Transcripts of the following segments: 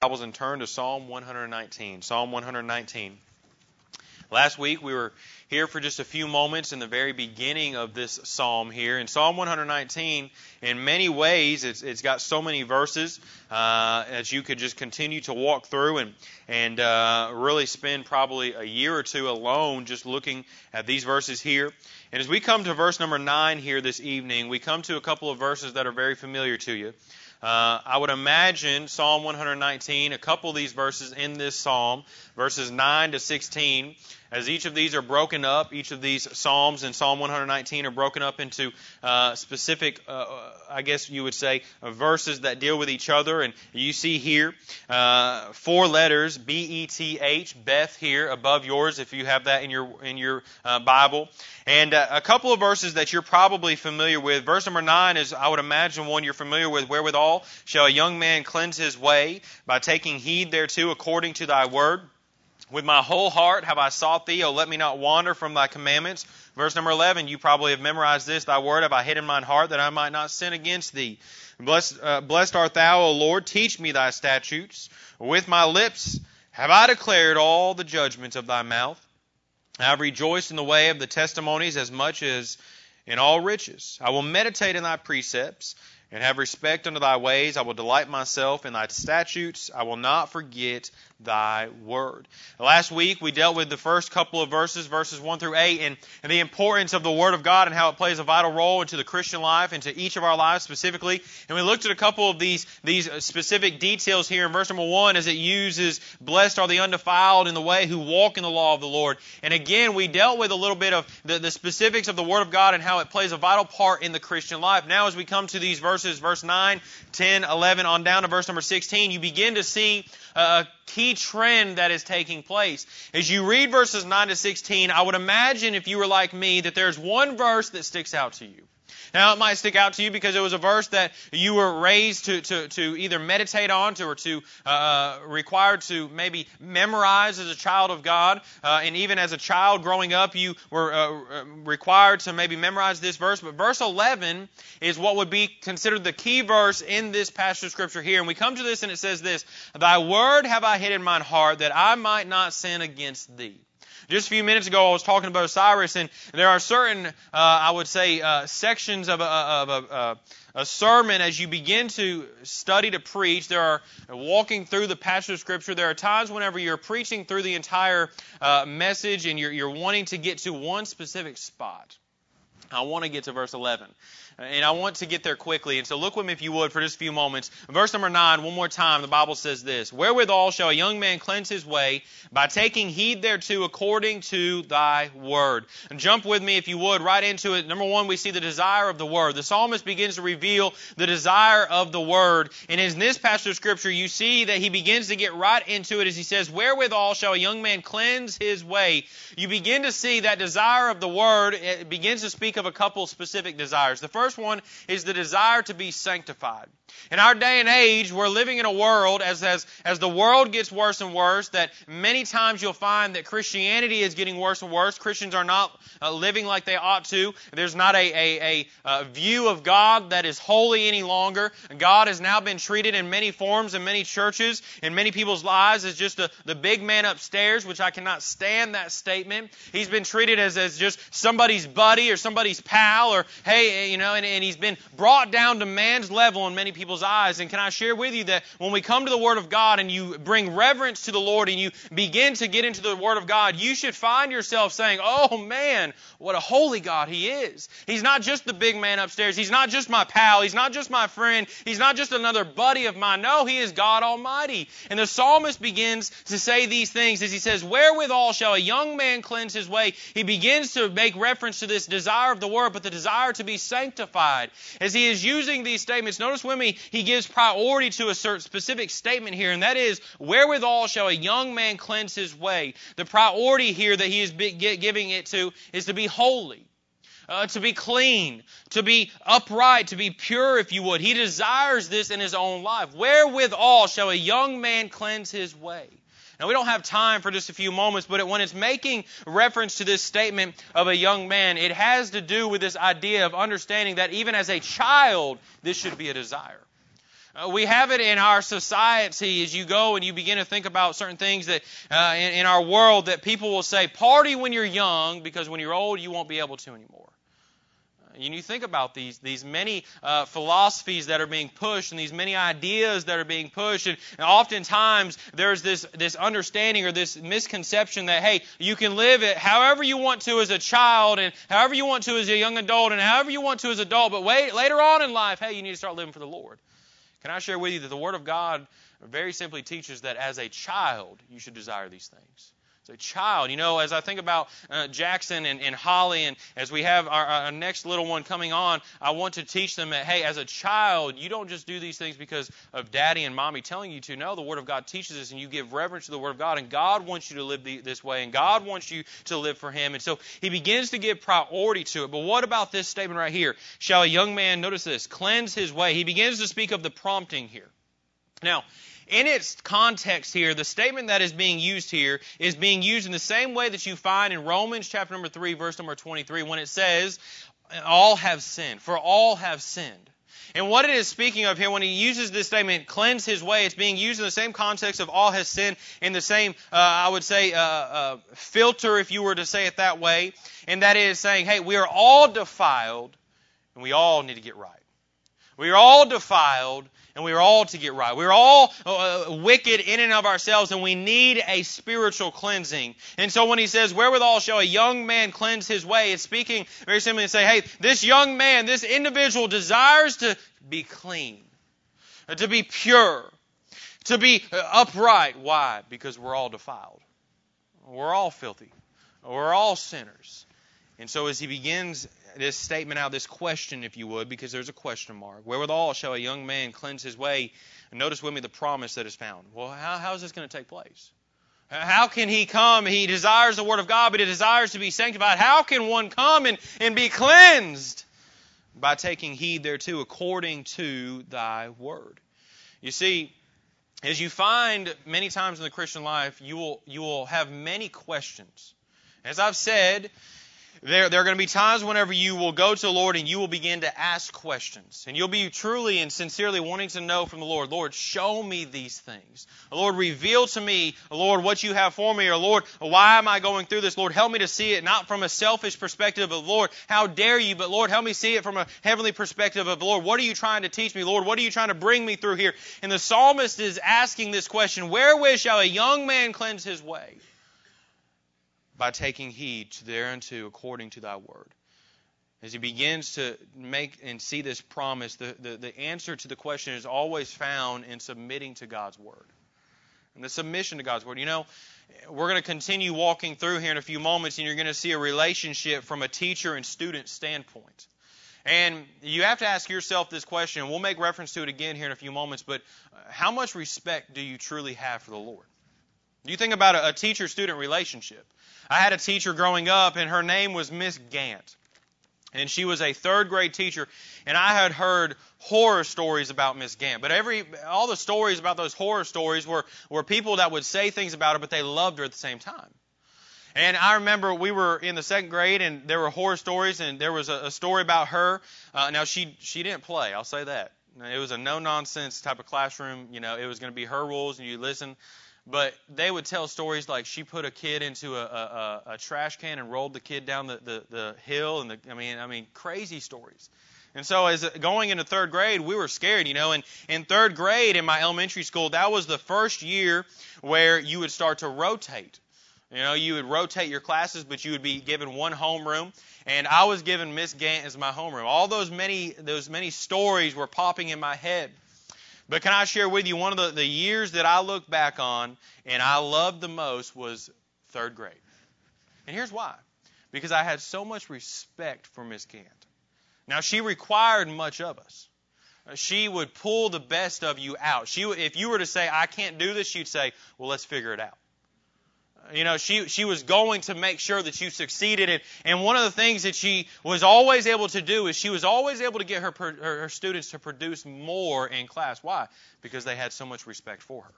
Bibles and turn to Psalm 119. Psalm 119. Last week we were here for just a few moments in the very beginning of this psalm here. In Psalm 119, in many ways, it's, it's got so many verses uh, that you could just continue to walk through and, and uh, really spend probably a year or two alone just looking at these verses here. And as we come to verse number 9 here this evening, we come to a couple of verses that are very familiar to you. Uh, I would imagine Psalm 119, a couple of these verses in this psalm, verses 9 to 16, as each of these are broken up, each of these psalms in Psalm 119 are broken up into uh, specific, uh, I guess you would say, uh, verses that deal with each other. And you see here uh, four letters, B E T H, Beth here above yours, if you have that in your in your uh, Bible. And uh, a couple of verses that you're probably familiar with. Verse number nine is, I would imagine, one you're familiar with. Wherewithal shall a young man cleanse his way by taking heed thereto according to thy word. With my whole heart have I sought thee, O let me not wander from thy commandments. Verse number 11, you probably have memorized this. Thy word have I hid in mine heart that I might not sin against thee. Blessed, uh, blessed art thou, O Lord. Teach me thy statutes. With my lips have I declared all the judgments of thy mouth. I have rejoiced in the way of the testimonies as much as in all riches. I will meditate in thy precepts and have respect unto thy ways. I will delight myself in thy statutes. I will not forget thy word. Last week we dealt with the first couple of verses, verses 1 through 8, and, and, the importance of the Word of God and how it plays a vital role into the Christian life, into each of our lives specifically. And we looked at a couple of these, these specific details here in verse number 1 as it uses, Blessed are the undefiled in the way who walk in the law of the Lord. And again, we dealt with a little bit of the, the specifics of the Word of God and how it plays a vital part in the Christian life. Now as we come to these verses, verse 9, 10, 11, on down to verse number 16, you begin to see a key trend that is taking place. As you read verses 9 to 16, I would imagine if you were like me that there's one verse that sticks out to you. Now, it might stick out to you because it was a verse that you were raised to, to, to either meditate on to, or to uh, required to maybe memorize as a child of God. Uh, and even as a child growing up, you were uh, required to maybe memorize this verse. But verse 11 is what would be considered the key verse in this passage of Scripture here. And we come to this and it says this Thy word have I hid in mine heart that I might not sin against thee. Just a few minutes ago, I was talking about Osiris, and there are certain, uh, I would say, uh, sections of, a, of a, a, sermon as you begin to study to preach. There are walking through the passage of Scripture. There are times whenever you're preaching through the entire uh, message and you're, you're wanting to get to one specific spot. I want to get to verse 11. And I want to get there quickly. And so look with me, if you would, for just a few moments. Verse number 9, one more time, the Bible says this Wherewithal shall a young man cleanse his way? By taking heed thereto according to thy word. And jump with me, if you would, right into it. Number one, we see the desire of the word. The psalmist begins to reveal the desire of the word. And in this passage of Scripture, you see that he begins to get right into it as he says, Wherewithal shall a young man cleanse his way? You begin to see that desire of the word. It begins to speak of a couple specific desires. The first first one is the desire to be sanctified. In our day and age, we're living in a world as, as, as the world gets worse and worse, that many times you'll find that Christianity is getting worse and worse. Christians are not uh, living like they ought to. There's not a, a, a, a, view of God that is holy any longer. God has now been treated in many forms in many churches, in many people's lives, as just the, the big man upstairs, which I cannot stand that statement. He's been treated as, as just somebody's buddy or somebody's pal or, hey, you know, and, and he's been brought down to man's level in many people's eyes. And can I share with you that when we come to the Word of God and you bring reverence to the Lord and you begin to get into the Word of God, you should find yourself saying, Oh man, what a holy God He is. He's not just the big man upstairs. He's not just my pal. He's not just my friend. He's not just another buddy of mine. No, He is God Almighty. And the psalmist begins to say these things as he says, Wherewithal shall a young man cleanse his way? He begins to make reference to this desire of the Word, but the desire to be sanctified justified. As he is using these statements, notice with me, he gives priority to a certain specific statement here, and that is, wherewithal shall a young man cleanse his way? The priority here that he is giving it to is to be holy. Uh, to be clean, to be upright, to be pure, if you would. He desires this in his own life. Wherewithal shall a young man cleanse his way? Now, we don't have time for just a few moments, but when it's making reference to this statement of a young man, it has to do with this idea of understanding that even as a child, this should be a desire. Uh, we have it in our society as you go and you begin to think about certain things that uh, in, in our world that people will say, party when you're young because when you're old you won't be able to anymore. And you think about these, these many uh, philosophies that are being pushed and these many ideas that are being pushed. And, and oftentimes there's this, this understanding or this misconception that, hey, you can live it however you want to as a child and however you want to as a young adult and however you want to as an adult. But wait, later on in life, hey, you need to start living for the Lord. Can I share with you that the Word of God very simply teaches that as a child, you should desire these things a child. You know, as I think about uh, Jackson and, and, Holly, and as we have our, our, next little one coming on, I want to teach them that, hey, as a child, you don't just do these things because of daddy and mommy telling you to. No, the Word of God teaches us, and you give reverence to the Word of God, and God wants you to live the, this way, and God wants you to live for Him. And so He begins to give priority to it. But what about this statement right here? Shall a young man, notice this, cleanse his way? He begins to speak of the prompting here. Now, in its context here, the statement that is being used here is being used in the same way that you find in Romans chapter number 3, verse number 23, when it says, All have sinned, for all have sinned. And what it is speaking of here, when he uses this statement, cleanse his way, it's being used in the same context of all has sinned, in the same, uh, I would say, uh, uh, filter, if you were to say it that way. And that is saying, hey, we are all defiled, and we all need to get right. We are all defiled, and we are all to get right. We're all uh, wicked in and of ourselves, and we need a spiritual cleansing. And so when he says, Wherewithal shall a young man cleanse his way, it's speaking very simply to say, Hey, this young man, this individual desires to be clean, to be pure, to be uh, upright. Why? Because we're all defiled. We're all filthy. We're all sinners. And so as he begins this statement out, this question, if you would, because there's a question mark. Wherewithal shall a young man cleanse his way? And notice with me the promise that is found. Well, how, how is this going to take place? How can he come? He desires the Word of God, but he desires to be sanctified. How can one come and, and be cleansed? By taking heed thereto according to thy Word. You see, as you find many times in the Christian life, you will, you will have many questions. As I've said, there, there are going to be times whenever you will go to the Lord and you will begin to ask questions. And you'll be truly and sincerely wanting to know from the Lord, Lord, show me these things. Lord, reveal to me, Lord, what you have for me. Or Lord, why am I going through this? Lord, help me to see it not from a selfish perspective of, Lord, how dare you? But Lord, help me see it from a heavenly perspective of, Lord, what are you trying to teach me? Lord, what are you trying to bring me through here? And the psalmist is asking this question, wherewith shall a young man cleanse his way? By taking heed to thereunto according to thy word. As he begins to make and see this promise, the, the, the answer to the question is always found in submitting to God's word. And the submission to God's word. You know, we're going to continue walking through here in a few moments, and you're going to see a relationship from a teacher and student standpoint. And you have to ask yourself this question, and we'll make reference to it again here in a few moments, but uh, how much respect do you truly have for the Lord? You think about a, a teacher student relationship. I had a teacher growing up, and her name was Miss Gant. And she was a third grade teacher, and I had heard horror stories about Miss Gant. But every all the stories about those horror stories were, were people that would say things about her, but they loved her at the same time. And I remember we were in the second grade, and there were horror stories, and there was a, a story about her. Uh, now she she didn't play, I'll say that. It was a no nonsense type of classroom. You know, it was going to be her rules, and you listen. But they would tell stories like she put a kid into a, a, a trash can and rolled the kid down the, the, the hill, and the, I mean, I mean, crazy stories. And so, as going into third grade, we were scared, you know. And in third grade in my elementary school, that was the first year where you would start to rotate. You know, you would rotate your classes, but you would be given one homeroom. And I was given Miss Gant as my homeroom. All those many those many stories were popping in my head. But can I share with you one of the, the years that I look back on and I loved the most was third grade. And here's why. Because I had so much respect for Miss Gant. Now, she required much of us. Uh, she would pull the best of you out. She, would if you were to say, I can't do this, she'd say, well, let's figure it out. You know, she, she was going to make sure that you succeeded. And, and one of the things that she was always able to do is she was always able to get her, her, her students to produce more in class. Why? Because they had so much respect for her.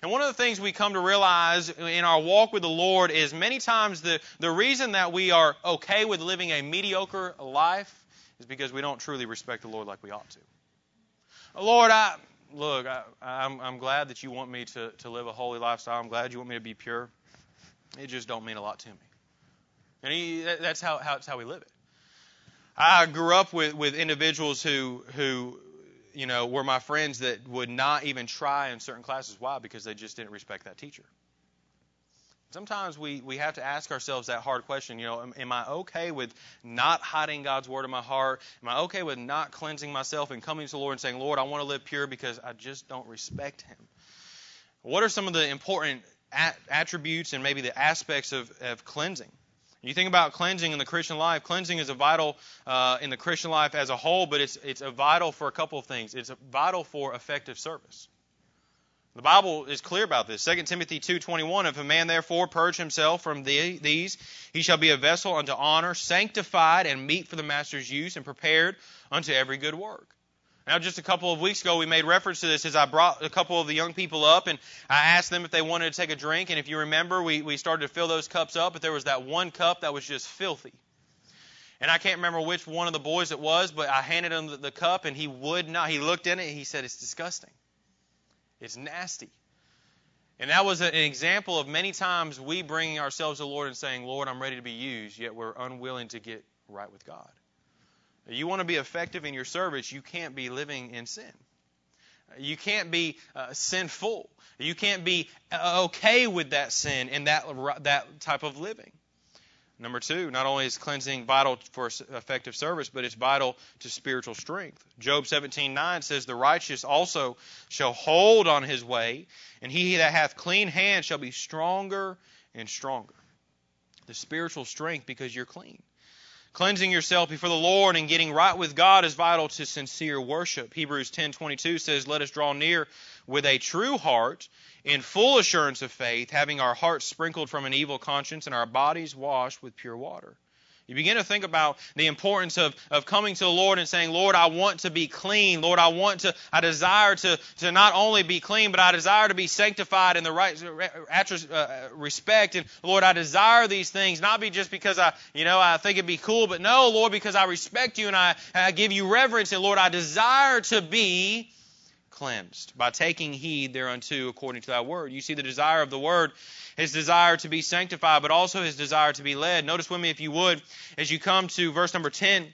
And one of the things we come to realize in our walk with the Lord is many times the, the reason that we are okay with living a mediocre life is because we don't truly respect the Lord like we ought to. Lord, I, look, I, I'm, I'm glad that you want me to, to live a holy lifestyle. I'm glad you want me to be pure. It just don't mean a lot to me. And he, that's how, how, that's how we live it. I grew up with, with individuals who, who, you know, were my friends that would not even try in certain classes. Why? Because they just didn't respect that teacher. Sometimes we, we have to ask ourselves that hard question. You know, am, am, I okay with not hiding God's word in my heart? Am I okay with not cleansing myself and coming to the Lord and saying, Lord, I want to live pure because I just don't respect Him? What are some of the important attributes and maybe the aspects of, of cleansing? You think about cleansing in the Christian life. Cleansing is a vital uh, in the Christian life as a whole, but it's it's a vital for a couple of things. It's vital for effective service. The Bible is clear about this. 2 Timothy 2:21 If a man therefore purge himself from the, these he shall be a vessel unto honor sanctified and meet for the master's use and prepared unto every good work. Now just a couple of weeks ago we made reference to this as I brought a couple of the young people up and I asked them if they wanted to take a drink and if you remember we, we started to fill those cups up but there was that one cup that was just filthy. And I can't remember which one of the boys it was, but I handed him the, the cup and he would not. He looked in it and he said, It's disgusting. It's nasty. And that was an example of many times we bringing ourselves to the Lord and saying, Lord, I'm ready to be used, yet we're unwilling to get right with God. You want to be effective in your service, you can't be living in sin. You can't be uh, sinful. You can't be uh, okay with that sin and that, that type of living. Number two, not only is cleansing vital for effective service, but it's vital to spiritual strength. Job 17:9 says, "The righteous also shall hold on his way, and he that hath clean hands shall be stronger and stronger." The spiritual strength because you're clean. Cleansing yourself before the Lord and getting right with God is vital to sincere worship. Hebrews 10:22 says, "Let us draw near with a true heart in full assurance of faith, having our hearts sprinkled from an evil conscience and our bodies washed with pure water. You begin to think about the importance of, of coming to the Lord and saying, Lord, I want to be clean. Lord, I want to, I desire to, to not only be clean, but I desire to be sanctified in the right uh, respect. And Lord, I desire these things, not be just because I, you know, I think it'd be cool, but no, Lord, because I respect you and I, I give you reverence. And Lord, I desire to be cleansed by taking heed thereunto according to thy word. You see the desire of the word, his desire to be sanctified, but also his desire to be led. Notice with me, if you would, as you come to verse number 10,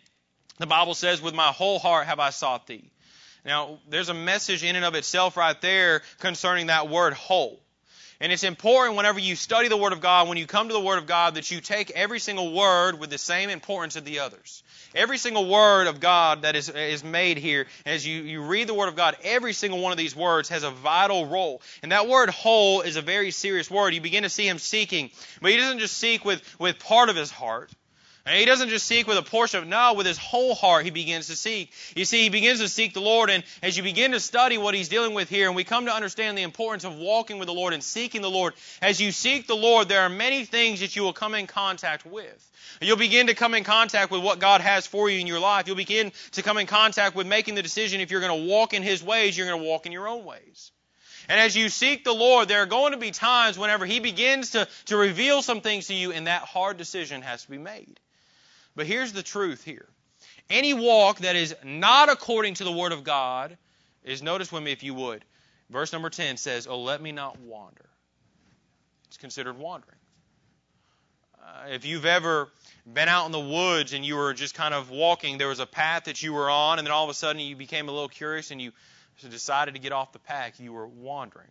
the Bible says, With my whole heart have I sought thee. Now, there's a message in and of itself right there concerning that word whole. And it's important whenever you study the Word of God, when you come to the Word of God, that you take every single word with the same importance as the others. Every single word of God that is, is made here, as you, you read the Word of God, every single one of these words has a vital role. And that word whole is a very serious word. You begin to see him seeking, but he doesn't just seek with, with part of his heart. And he doesn't just seek with a portion of, no, with his whole heart he begins to seek. You see, he begins to seek the Lord, and as you begin to study what he's dealing with here, and we come to understand the importance of walking with the Lord and seeking the Lord, as you seek the Lord, there are many things that you will come in contact with. You'll begin to come in contact with what God has for you in your life. You'll begin to come in contact with making the decision if you're going to walk in his ways, you're going to walk in your own ways. And as you seek the Lord, there are going to be times whenever He begins to, to reveal some things to you, and that hard decision has to be made. But here's the truth here. Any walk that is not according to the Word of God is, notice with me if you would. Verse number 10 says, Oh, let me not wander. It's considered wandering. Uh, if you've ever been out in the woods and you were just kind of walking, there was a path that you were on, and then all of a sudden you became a little curious and you decided to get off the path, you were wandering.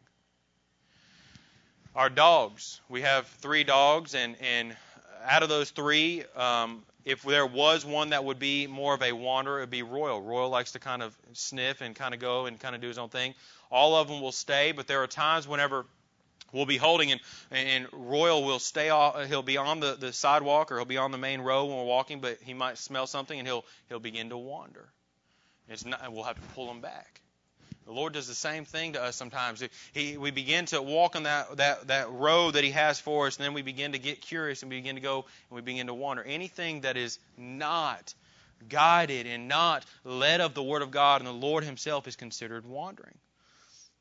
Our dogs, we have three dogs, and, and out of those three, um, if there was one that would be more of a wanderer, it would be Royal. Royal likes to kind of sniff and kind of go and kind of do his own thing. All of them will stay, but there are times whenever we'll be holding and, and Royal will stay off, he'll be on the, the sidewalk or he'll be on the main road when we're walking, but he might smell something and he'll he'll begin to wander. It's not, we'll have to pull him back. The Lord does the same thing to us sometimes. He, we begin to walk on that, that, that road that He has for us, and then we begin to get curious and we begin to go and we begin to wander. Anything that is not guided and not led of the Word of God and the Lord Himself is considered wandering.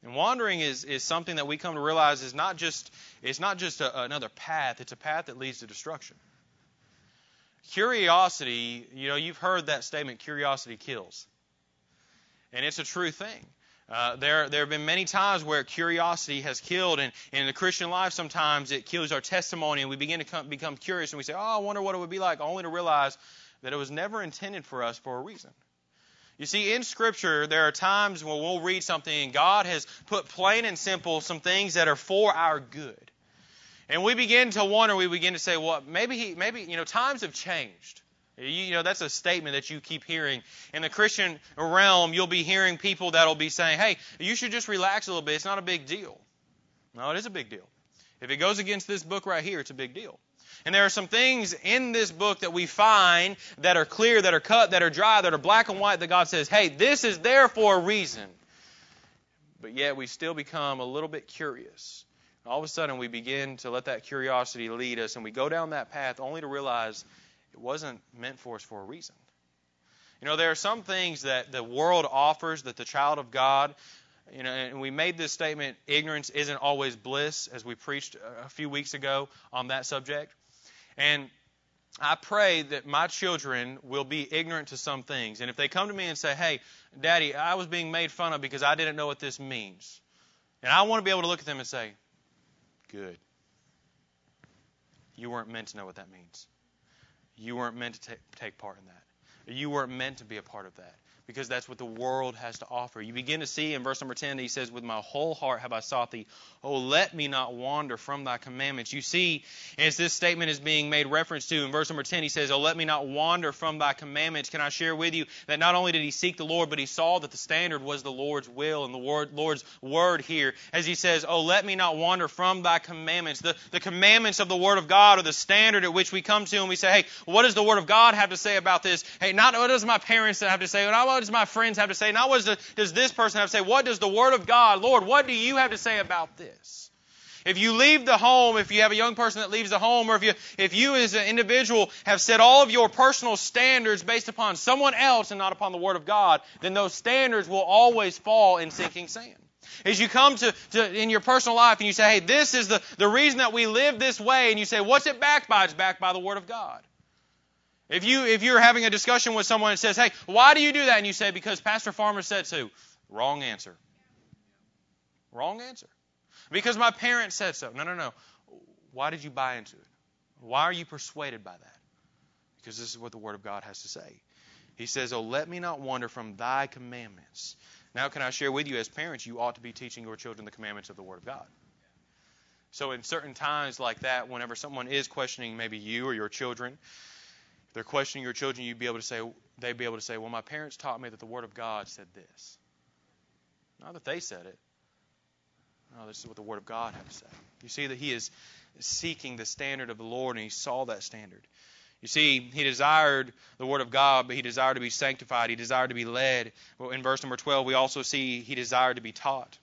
And wandering is, is something that we come to realize is not just it's not just a, another path, it's a path that leads to destruction. Curiosity, you know, you've heard that statement, curiosity kills. And it's a true thing. Uh, there, there have been many times where curiosity has killed, and, and in the Christian life, sometimes it kills our testimony, and we begin to come, become curious, and we say, "Oh, I wonder what it would be like," only to realize that it was never intended for us for a reason. You see, in Scripture, there are times when we'll read something, and God has put plain and simple some things that are for our good, and we begin to wonder. We begin to say, "Well, maybe he, maybe you know, times have changed." You know, that's a statement that you keep hearing. In the Christian realm, you'll be hearing people that'll be saying, hey, you should just relax a little bit. It's not a big deal. No, it is a big deal. If it goes against this book right here, it's a big deal. And there are some things in this book that we find that are clear, that are cut, that are dry, that are black and white, that God says, hey, this is there for a reason. But yet we still become a little bit curious. All of a sudden, we begin to let that curiosity lead us, and we go down that path only to realize it wasn't meant for us for a reason. You know, there are some things that the world offers that the child of God, you know, and we made this statement ignorance isn't always bliss, as we preached a few weeks ago on that subject. And I pray that my children will be ignorant to some things. And if they come to me and say, hey, Daddy, I was being made fun of because I didn't know what this means. And I want to be able to look at them and say, good. You weren't meant to know what that means. You weren't meant to take, take part in that. You weren't meant to be a part of that because that's what the world has to offer. You begin to see in verse number 10, he says, With my whole heart have I sought thee. Oh, let me not wander from thy commandments. You see, as this statement is being made reference to in verse number 10, he says, Oh, let me not wander from thy commandments. Can I share with you that not only did he seek the Lord, but he saw that the standard was the Lord's will and the Lord's word here, as he says, Oh, let me not wander from thy commandments. The, the commandments of the Word of God are the standard at which we come to and we say, Hey, what does the Word of God have to say about this? Hey, not what does my parents have to say, what does my friends have to say, not what does this person have to say, what does the Word of God, Lord, what do you have to say about this? If you leave the home, if you have a young person that leaves the home, or if you, if you as an individual have set all of your personal standards based upon someone else and not upon the Word of God, then those standards will always fall in sinking sand. As you come to, to in your personal life and you say, hey, this is the, the reason that we live this way, and you say, what's it backed by? It's backed by the Word of God. If you if you're having a discussion with someone and says, "Hey, why do you do that?" and you say, "Because Pastor Farmer said so," wrong answer. Wrong answer. Because my parents said so. No, no, no. Why did you buy into it? Why are you persuaded by that? Because this is what the Word of God has to say. He says, "Oh, let me not wander from Thy commandments." Now, can I share with you, as parents, you ought to be teaching your children the commandments of the Word of God. So, in certain times like that, whenever someone is questioning maybe you or your children, they're questioning your children, you'd be able to say, they'd be able to say, well, my parents taught me that the Word of God said this. Not that they said it. No, this is what the Word of God had to say. You see that he is seeking the standard of the Lord, and he saw that standard. You see, he desired the Word of God, but he desired to be sanctified. He desired to be led. Well, in verse number 12, we also see he desired to be taught.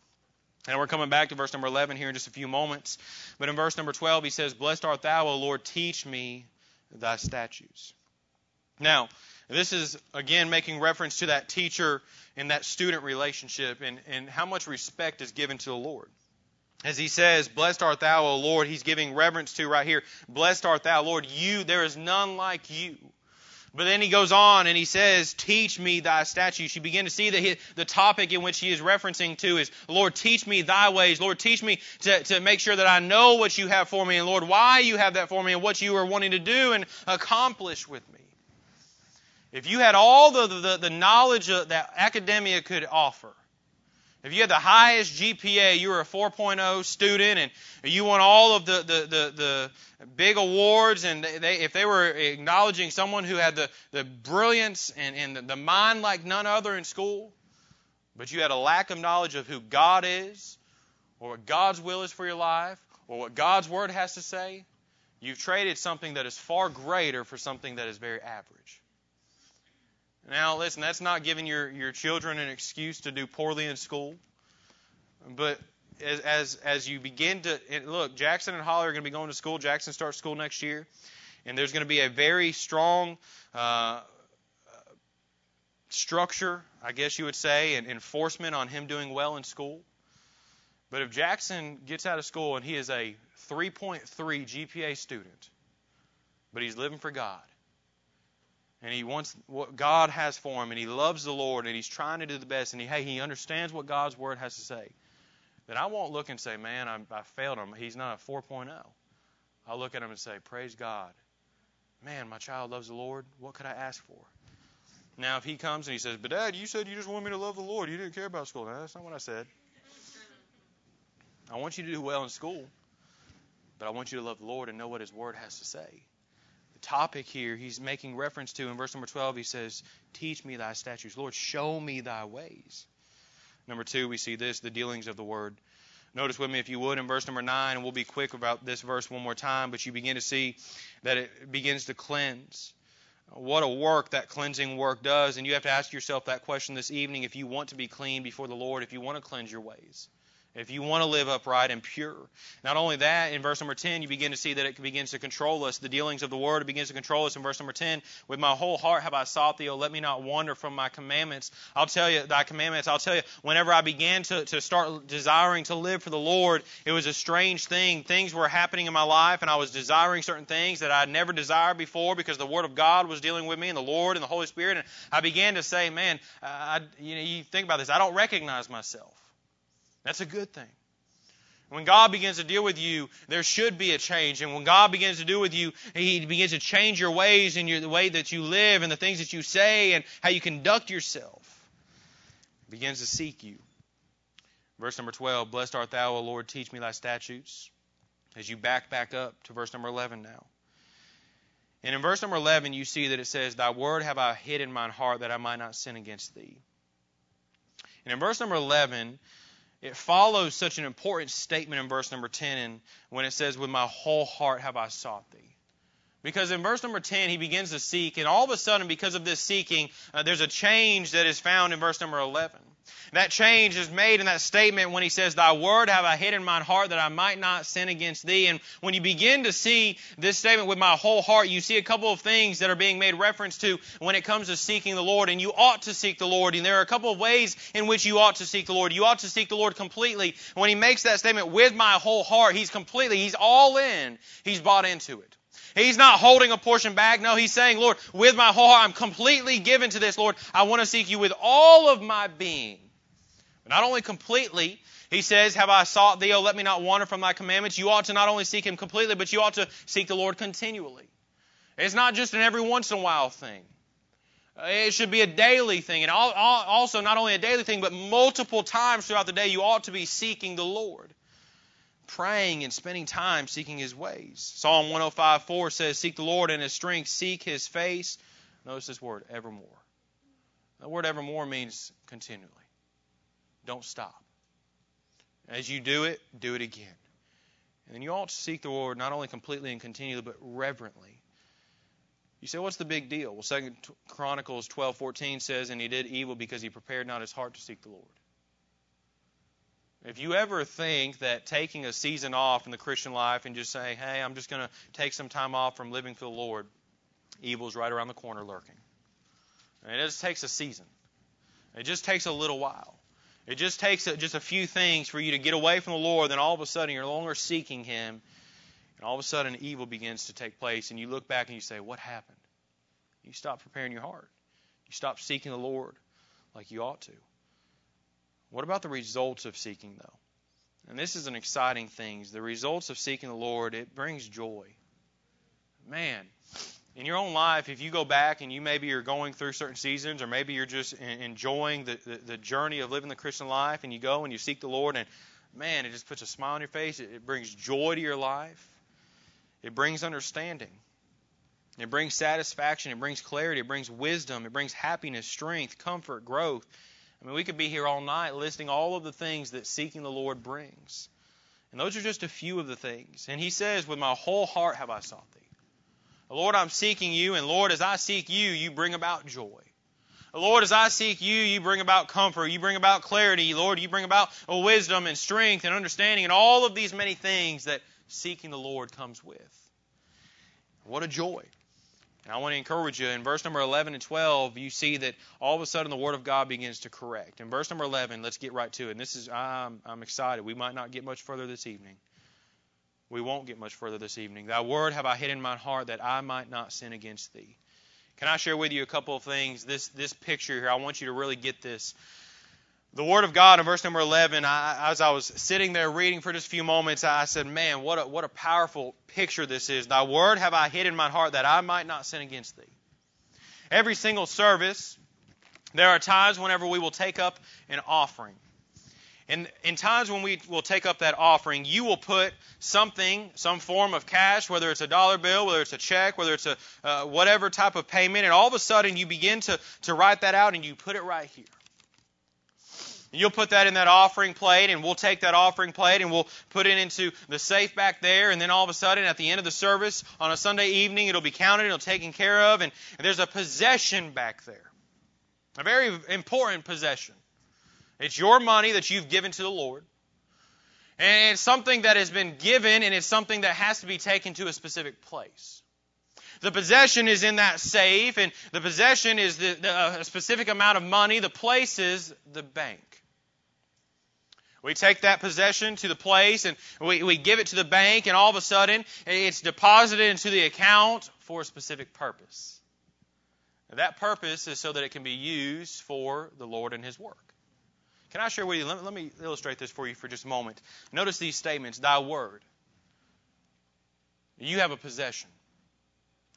And we're coming back to verse number 11 here in just a few moments. But in verse number 12, he says, Blessed art thou, O Lord, teach me thy statutes. Now, this is again making reference to that teacher and that student relationship and, and how much respect is given to the Lord. As he says, Blessed art thou, O Lord, he's giving reverence to right here. Blessed art thou, Lord, you, there is none like you. But then he goes on and he says, Teach me thy statutes. You begin to see that the topic in which he is referencing to is, Lord, teach me thy ways. Lord, teach me to, to make sure that I know what you have for me. And Lord, why you have that for me and what you are wanting to do and accomplish with me. If you had all the, the, the knowledge that academia could offer, if you had the highest GPA, you were a 4.0 student, and you won all of the, the, the, the big awards, and they, if they were acknowledging someone who had the, the brilliance and, and the mind like none other in school, but you had a lack of knowledge of who God is, or what God's will is for your life, or what God's Word has to say, you've traded something that is far greater for something that is very average. Now, listen, that's not giving your, your children an excuse to do poorly in school. But as, as, as you begin to look, Jackson and Holly are going to be going to school. Jackson starts school next year. And there's going to be a very strong uh, structure, I guess you would say, and enforcement on him doing well in school. But if Jackson gets out of school and he is a 3.3 GPA student, but he's living for God, and he wants what God has for him, and he loves the Lord, and he's trying to do the best, and he, hey, he understands what God's word has to say, then I won't look and say, man, I, I failed him. He's not a 4.0. I'll look at him and say, praise God. Man, my child loves the Lord. What could I ask for? Now, if he comes and he says, but Dad, you said you just want me to love the Lord. You didn't care about school. No, that's not what I said. I want you to do well in school, but I want you to love the Lord and know what his word has to say topic here he's making reference to in verse number 12 he says teach me thy statutes. Lord show me thy ways. Number two we see this the dealings of the word. Notice with me if you would in verse number 9 and we'll be quick about this verse one more time but you begin to see that it begins to cleanse. What a work that cleansing work does and you have to ask yourself that question this evening if you want to be clean before the lord if you want to cleanse your ways if you want to live upright and pure. Not only that, in verse number 10, you begin to see that it begins to control us. The dealings of the word, begins to control us in verse number 10. With my whole heart have I sought thee, O let me not wander from my commandments. I'll tell you, thy commandments, I'll tell you, whenever I began to, to start desiring to live for the Lord, it was a strange thing. Things were happening in my life, and I was desiring certain things that I had never desired before because the Word of God was dealing with me, and the Lord and the Holy Spirit. And I began to say, man, I, you know, you think about this, I don't recognize myself. That's a good thing. When God begins to deal with you, there should be a change. And when God begins to deal with you, He begins to change your ways and your, the way that you live and the things that you say and how you conduct yourself. He begins to seek you. Verse number 12 Blessed art thou, O Lord, teach me thy statutes. As you back back up to verse number 11 now. And in verse number 11, you see that it says, Thy word have I hid in mine heart that I might not sin against thee. And in verse number 11, it follows such an important statement in verse number 10 and when it says, With my whole heart have I sought thee. Because in verse number 10, he begins to seek, and all of a sudden, because of this seeking, uh, there's a change that is found in verse number 11. That change is made in that statement when he says, Thy word have I hid in mine heart that I might not sin against thee. And when you begin to see this statement with my whole heart, you see a couple of things that are being made reference to when it comes to seeking the Lord. And you ought to seek the Lord. And there are a couple of ways in which you ought to seek the Lord. You ought to seek the Lord completely. When he makes that statement with my whole heart, he's completely, he's all in, he's bought into it. He's not holding a portion back. No, he's saying, Lord, with my whole heart, I'm completely given to this, Lord. I want to seek you with all of my being. Not only completely, he says, Have I sought thee, O let me not wander from thy commandments? You ought to not only seek him completely, but you ought to seek the Lord continually. It's not just an every once in a while thing. Uh, it should be a daily thing. And also, not only a daily thing, but multiple times throughout the day, you ought to be seeking the Lord. Praying and spending time seeking his ways. Psalm 105 4 says, Seek the Lord in his strength, seek his face. Notice this word, evermore. The word evermore means continually. Don't stop. As you do it, do it again. And then you ought to seek the Lord not only completely and continually, but reverently. You say, what's the big deal? Well, Second Chronicles 12:14 says, "And he did evil because he prepared not his heart to seek the Lord." If you ever think that taking a season off in the Christian life and just saying, "Hey, I'm just going to take some time off from living for the Lord," evil's right around the corner lurking. And it just takes a season. It just takes a little while. It just takes a, just a few things for you to get away from the Lord, then all of a sudden you're no longer seeking Him, and all of a sudden evil begins to take place, and you look back and you say, What happened? You stop preparing your heart. You stop seeking the Lord like you ought to. What about the results of seeking, though? And this is an exciting thing. The results of seeking the Lord, it brings joy. Man, in your own life, if you go back and you maybe are going through certain seasons, or maybe you're just enjoying the, the, the, journey of living the Christian life, and you go and you seek the Lord, and man, it just puts a smile on your face. It, it brings joy to your life. It brings understanding. It brings satisfaction. It brings clarity. It brings wisdom. It brings happiness, strength, comfort, growth. I mean, we could be here all night listing all of the things that seeking the Lord brings. And those are just a few of the things. And he says, With my whole heart have I sought thee. Lord, I'm seeking you, and Lord, as I seek you, you bring about joy. Lord, as I seek you, you bring about comfort, you bring about clarity, Lord, you bring about wisdom and strength and understanding and all of these many things that seeking the Lord comes with. What a joy. And I want to encourage you, in verse number 11 and 12, you see that all of a sudden the Word of God begins to correct. In verse number 11, let's get right to it. And this is, I'm, I'm excited. We might not get much further this evening. We won't get much further this evening. Thy word have I hid in my heart that I might not sin against thee. Can I share with you a couple of things? This this picture here, I want you to really get this. The Word of God in verse number 11, I, as I was sitting there reading for just a few moments, I said, Man, what a, what a powerful picture this is. Thy Word have I hid in my heart that I might not sin against thee. Every single service, there are times whenever we will take up an offering. And in times when we will take up that offering, you will put something, some form of cash, whether it's a dollar bill, whether it's a check, whether it's a uh, whatever type of payment, and all of a sudden you begin to, to write that out and you put it right here. You'll put that in that offering plate, and we'll take that offering plate and we'll put it into the safe back there. And then all of a sudden, at the end of the service on a Sunday evening, it'll be counted, it'll be taken care of, and, and there's a possession back there. A very important possession. It's your money that you've given to the Lord. And it's something that has been given, and it's something that has to be taken to a specific place. The possession is in that safe, and the possession is the, the, uh, a specific amount of money. The place is the bank. We take that possession to the place and we, we give it to the bank, and all of a sudden it's deposited into the account for a specific purpose. that purpose is so that it can be used for the Lord and His work. Can I share with you? Let, let me illustrate this for you for just a moment. Notice these statements Thy word. You have a possession.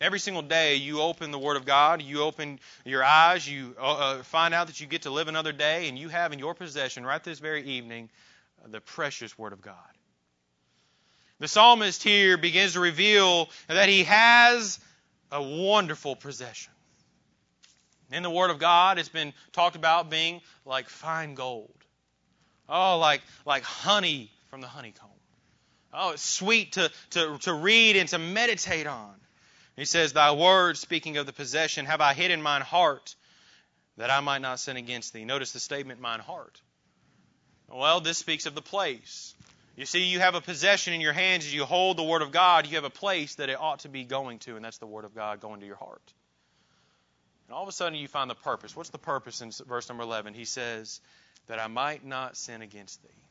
Every single day, you open the Word of God, you open your eyes, you uh, uh, find out that you get to live another day, and you have in your possession, right this very evening, the precious Word of God. The psalmist here begins to reveal that he has a wonderful possession. In the Word of God, it's been talked about being like fine gold. Oh, like, like honey from the honeycomb. Oh, it's sweet to, to, to read and to meditate on. He says, Thy word, speaking of the possession, have I hid in mine heart that I might not sin against thee. Notice the statement, mine heart. Well, this speaks of the place. You see, you have a possession in your hands as you hold the Word of God. You have a place that it ought to be going to, and that's the Word of God going to your heart. And all of a sudden, you find the purpose. What's the purpose in verse number 11? He says, That I might not sin against thee.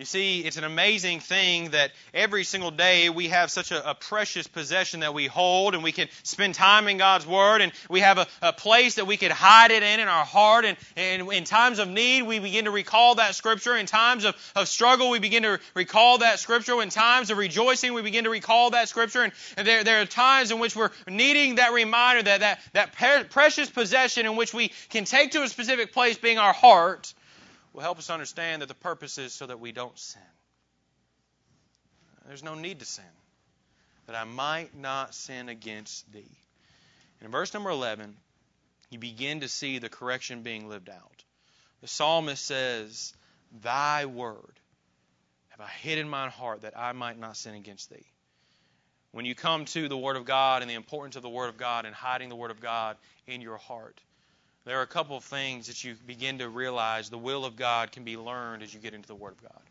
You see, it's an amazing thing that every single day we have such a, a, precious possession that we hold, and we can spend time in God's Word, and we have a, a place that we could hide it in in our heart. And, and, in times of need, we begin to recall that Scripture. In times of, of struggle, we begin to recall that Scripture. In times of rejoicing, we begin to recall that Scripture. And, and there, there are times in which we're needing that reminder that that, that precious possession in which we can take to a specific place, being our heart will help us understand that the purpose is so that we don't sin. There's no need to sin, that I might not sin against thee. And in verse number 11, you begin to see the correction being lived out. The psalmist says, Thy word have I hid in mine heart that I might not sin against thee. When you come to the Word of God and the importance of the Word of God and hiding the Word of God in your heart, there are a couple of things that you begin to realize the will of God can be learned as you get into the Word of God.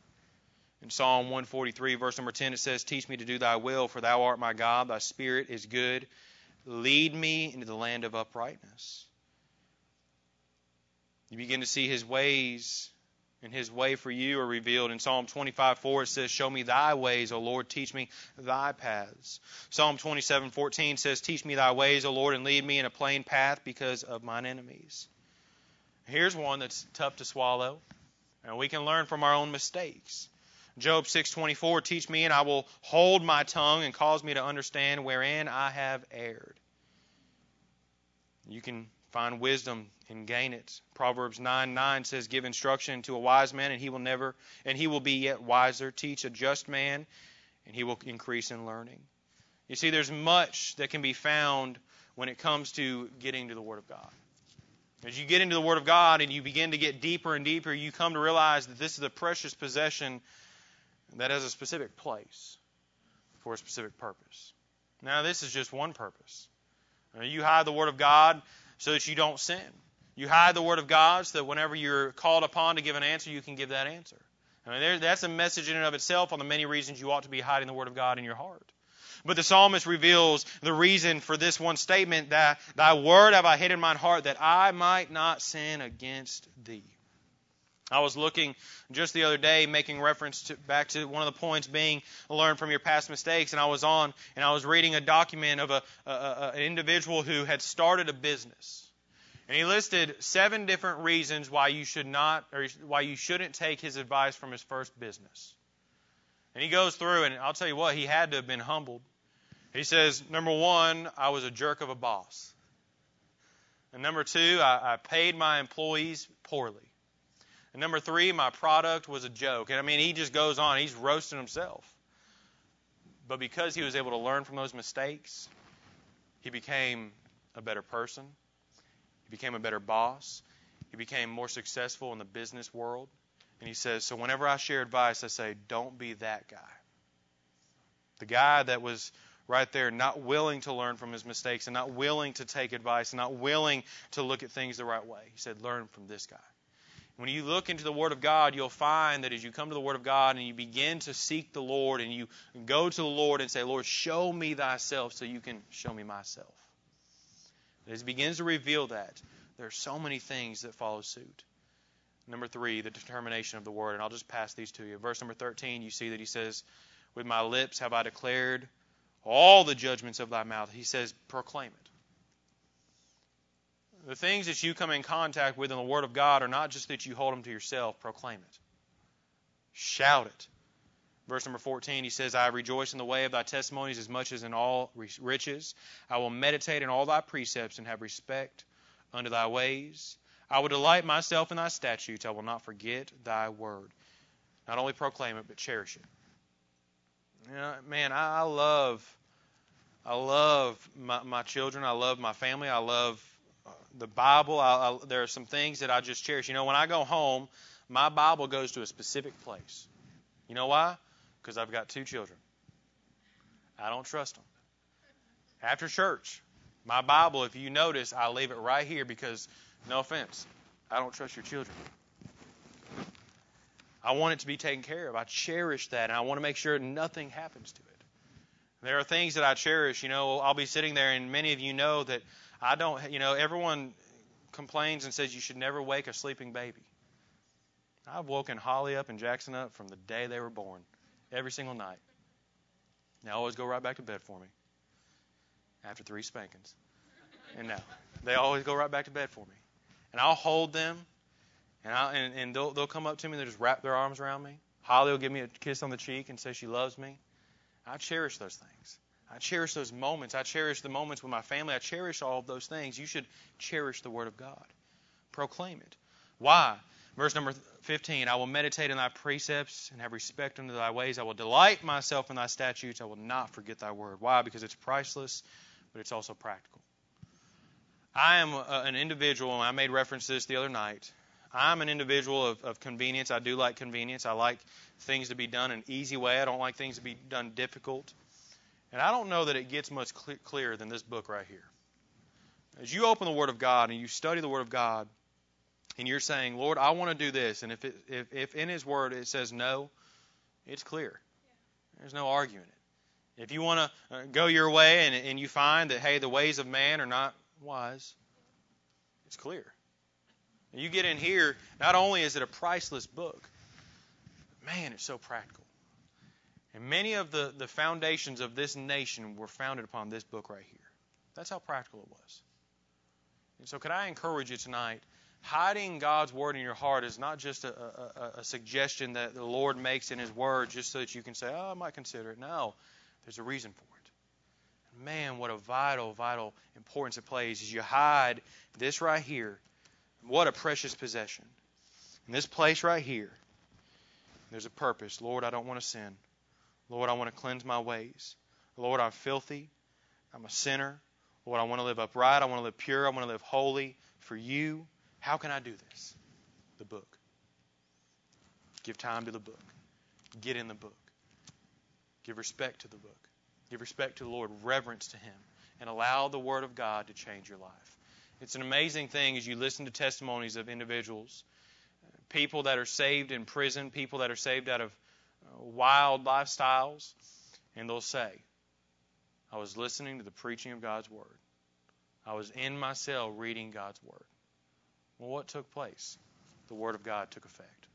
In Psalm 143, verse number 10, it says, Teach me to do thy will, for thou art my God, thy spirit is good. Lead me into the land of uprightness. You begin to see his ways and his way for you are revealed. In Psalm 25, 4, it says, Show me thy ways, O Lord, teach me thy paths. Psalm 27, 14 says, Teach me thy ways, O Lord, and lead me in a plain path because of mine enemies. Here's one that's tough to swallow, and we can learn from our own mistakes. Job 6:24 Teach me and I will hold my tongue and cause me to understand wherein I have erred. You can find wisdom and gain it. Proverbs 9 9 says, Give instruction to a wise man, and he will never, and he will be yet wiser. Teach a just man, and he will increase in learning. You see, there's much that can be found when it comes to getting to the Word of God. As you get into the Word of God and you begin to get deeper and deeper, you come to realize that this is a precious possession that has a specific place for a specific purpose. Now, this is just one purpose. You hide the Word of God so that you don't sin. You hide the Word of God so that whenever you're called upon to give an answer, you can give that answer. I mean, there, that's a message in and of itself on the many reasons you ought to be hiding the Word of God in your heart. But the psalmist reveals the reason for this one statement that thy word have I hid in mine heart that I might not sin against thee. I was looking just the other day, making reference to, back to one of the points being learn from your past mistakes, and I was on and I was reading a document of a, a, a, an individual who had started a business, and he listed seven different reasons why you should not or why you shouldn't take his advice from his first business. And he goes through, and I'll tell you what, he had to have been humbled. He says, number one, I was a jerk of a boss. And number two, I, I paid my employees poorly. And number three, my product was a joke. And I mean, he just goes on. He's roasting himself. But because he was able to learn from those mistakes, he became a better person. He became a better boss. He became more successful in the business world. And he says, So whenever I share advice, I say, don't be that guy. The guy that was right there, not willing to learn from his mistakes and not willing to take advice and not willing to look at things the right way. He said, Learn from this guy. When you look into the Word of God, you'll find that as you come to the Word of God and you begin to seek the Lord and you go to the Lord and say, Lord, show me thyself so you can show me myself. As he begins to reveal that, there are so many things that follow suit. Number three, the determination of the word. And I'll just pass these to you. Verse number 13, you see that he says, With my lips have I declared all the judgments of thy mouth. He says, Proclaim it. The things that you come in contact with in the Word of God are not just that you hold them to yourself, proclaim it. Shout it. Verse number 14, he says, I rejoice in the way of thy testimonies as much as in all riches. I will meditate in all thy precepts and have respect unto thy ways. I will delight myself in thy statutes. I will not forget thy word. Not only proclaim it, but cherish it. You know, man, I, love, I love my, my children. I love my family. I love the Bible. I, I, there are some things that I just cherish. You know, when I go home, my Bible goes to a specific place. You know why? Because I've got two children. I don't trust them. After church, my Bible, if you notice, I leave it right here because no offense. I don't trust your children. I want it to be taken care of. I cherish that, and I want to make sure nothing happens to it. There are things that I cherish. You know, I'll be sitting there, and many of you know that I don't, you know, everyone complains and says you should never wake a sleeping baby. I've woken Holly up and Jackson up from the day they were born, every single night. They always go right back to bed for me after three spankings. And now they always go right back to bed for me and I'll hold them, and, i and, and they'll, they'll come up to me and they'll just wrap their arms around me. Holly will give me a kiss on the cheek and say she loves me. I cherish those things. I cherish those moments. I cherish the moments with my family. I cherish all of those things. You should cherish the Word of God. Proclaim it. Why? Verse number 15 I will meditate in thy precepts and have respect unto thy ways. I will delight myself in thy statutes. I will not forget thy word. Why? Because it's priceless, but it's also practical. I am a, an individual, and I made reference to this the other night. I'm an individual of, of convenience. I do like convenience. I like things to be done an easy way. I don't like things to be done difficult. And I don't know that it gets much cl- clearer than this book right here. As you open the Word of God and you study the Word of God, and you're saying, Lord, I want to do this, and if, it, if, if in His Word it says no, it's clear. There's no arguing it. If you want to uh, go your way and, and you find that, hey, the ways of man are not wise. It's clear. You get in here, not only is it a priceless book, man, it's so practical. And many of the, the foundations of this nation were founded upon this book right here. That's how practical it was. And so, could I encourage you tonight? Hiding God's word in your heart is not just a, a, a suggestion that the Lord makes in His word just so that you can say, oh, I might consider it. No, there's a reason for it man, what a vital, vital importance it plays as you hide this right here. What a precious possession. In this place right here, there's a purpose. Lord, I don't want to sin. Lord, I want to cleanse my ways. Lord, I'm filthy. I'm a sinner. Lord, I want to live upright. I want to live pure. I want to live holy for you. How can I do this? The book. Give time to the book. Get in the book. Give respect to the book. Give respect to the Lord, reverence to Him, and allow the Word of God to change your life. It's an amazing thing as you listen to testimonies of individuals, people that are saved in prison, people that are saved out of wild lifestyles, and they'll say, I was listening to the preaching of God's Word. I was in my cell reading God's Word. Well, what took place? The Word of God took effect.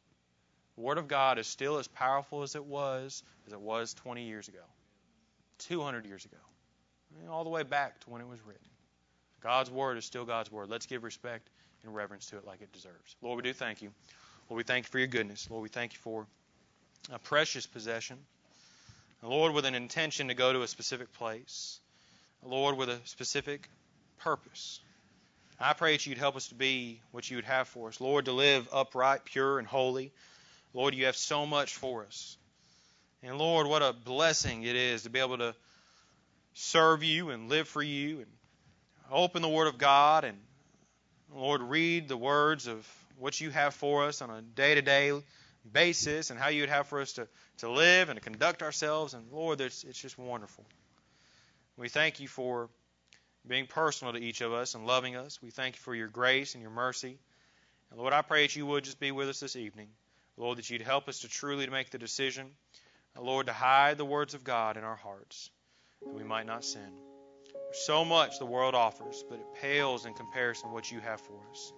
The Word of God is still as powerful as it was as it was 20 years ago, 200 years ago, all the way back to when it was written. God's Word is still God's Word. Let's give respect and reverence to it like it deserves. Lord, we do thank you. Lord, we thank you for your goodness. Lord, we thank you for a precious possession. A Lord, with an intention to go to a specific place. A Lord, with a specific purpose. I pray that you'd help us to be what you would have for us. Lord, to live upright, pure, and holy. Lord, you have so much for us. And Lord, what a blessing it is to be able to serve you and live for you and open the Word of God and, Lord, read the words of what you have for us on a day to day basis and how you would have for us to, to live and to conduct ourselves. And Lord, it's, it's just wonderful. We thank you for being personal to each of us and loving us. We thank you for your grace and your mercy. And Lord, I pray that you would just be with us this evening. Lord, that you'd help us to truly to make the decision, uh, Lord, to hide the words of God in our hearts, that we might not sin. There's so much the world offers, but it pales in comparison to what you have for us.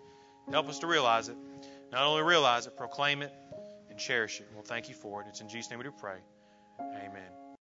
Help us to realize it. Not only realize it, proclaim it and cherish it. Well, thank you for it. It's in Jesus' name we do pray. Amen.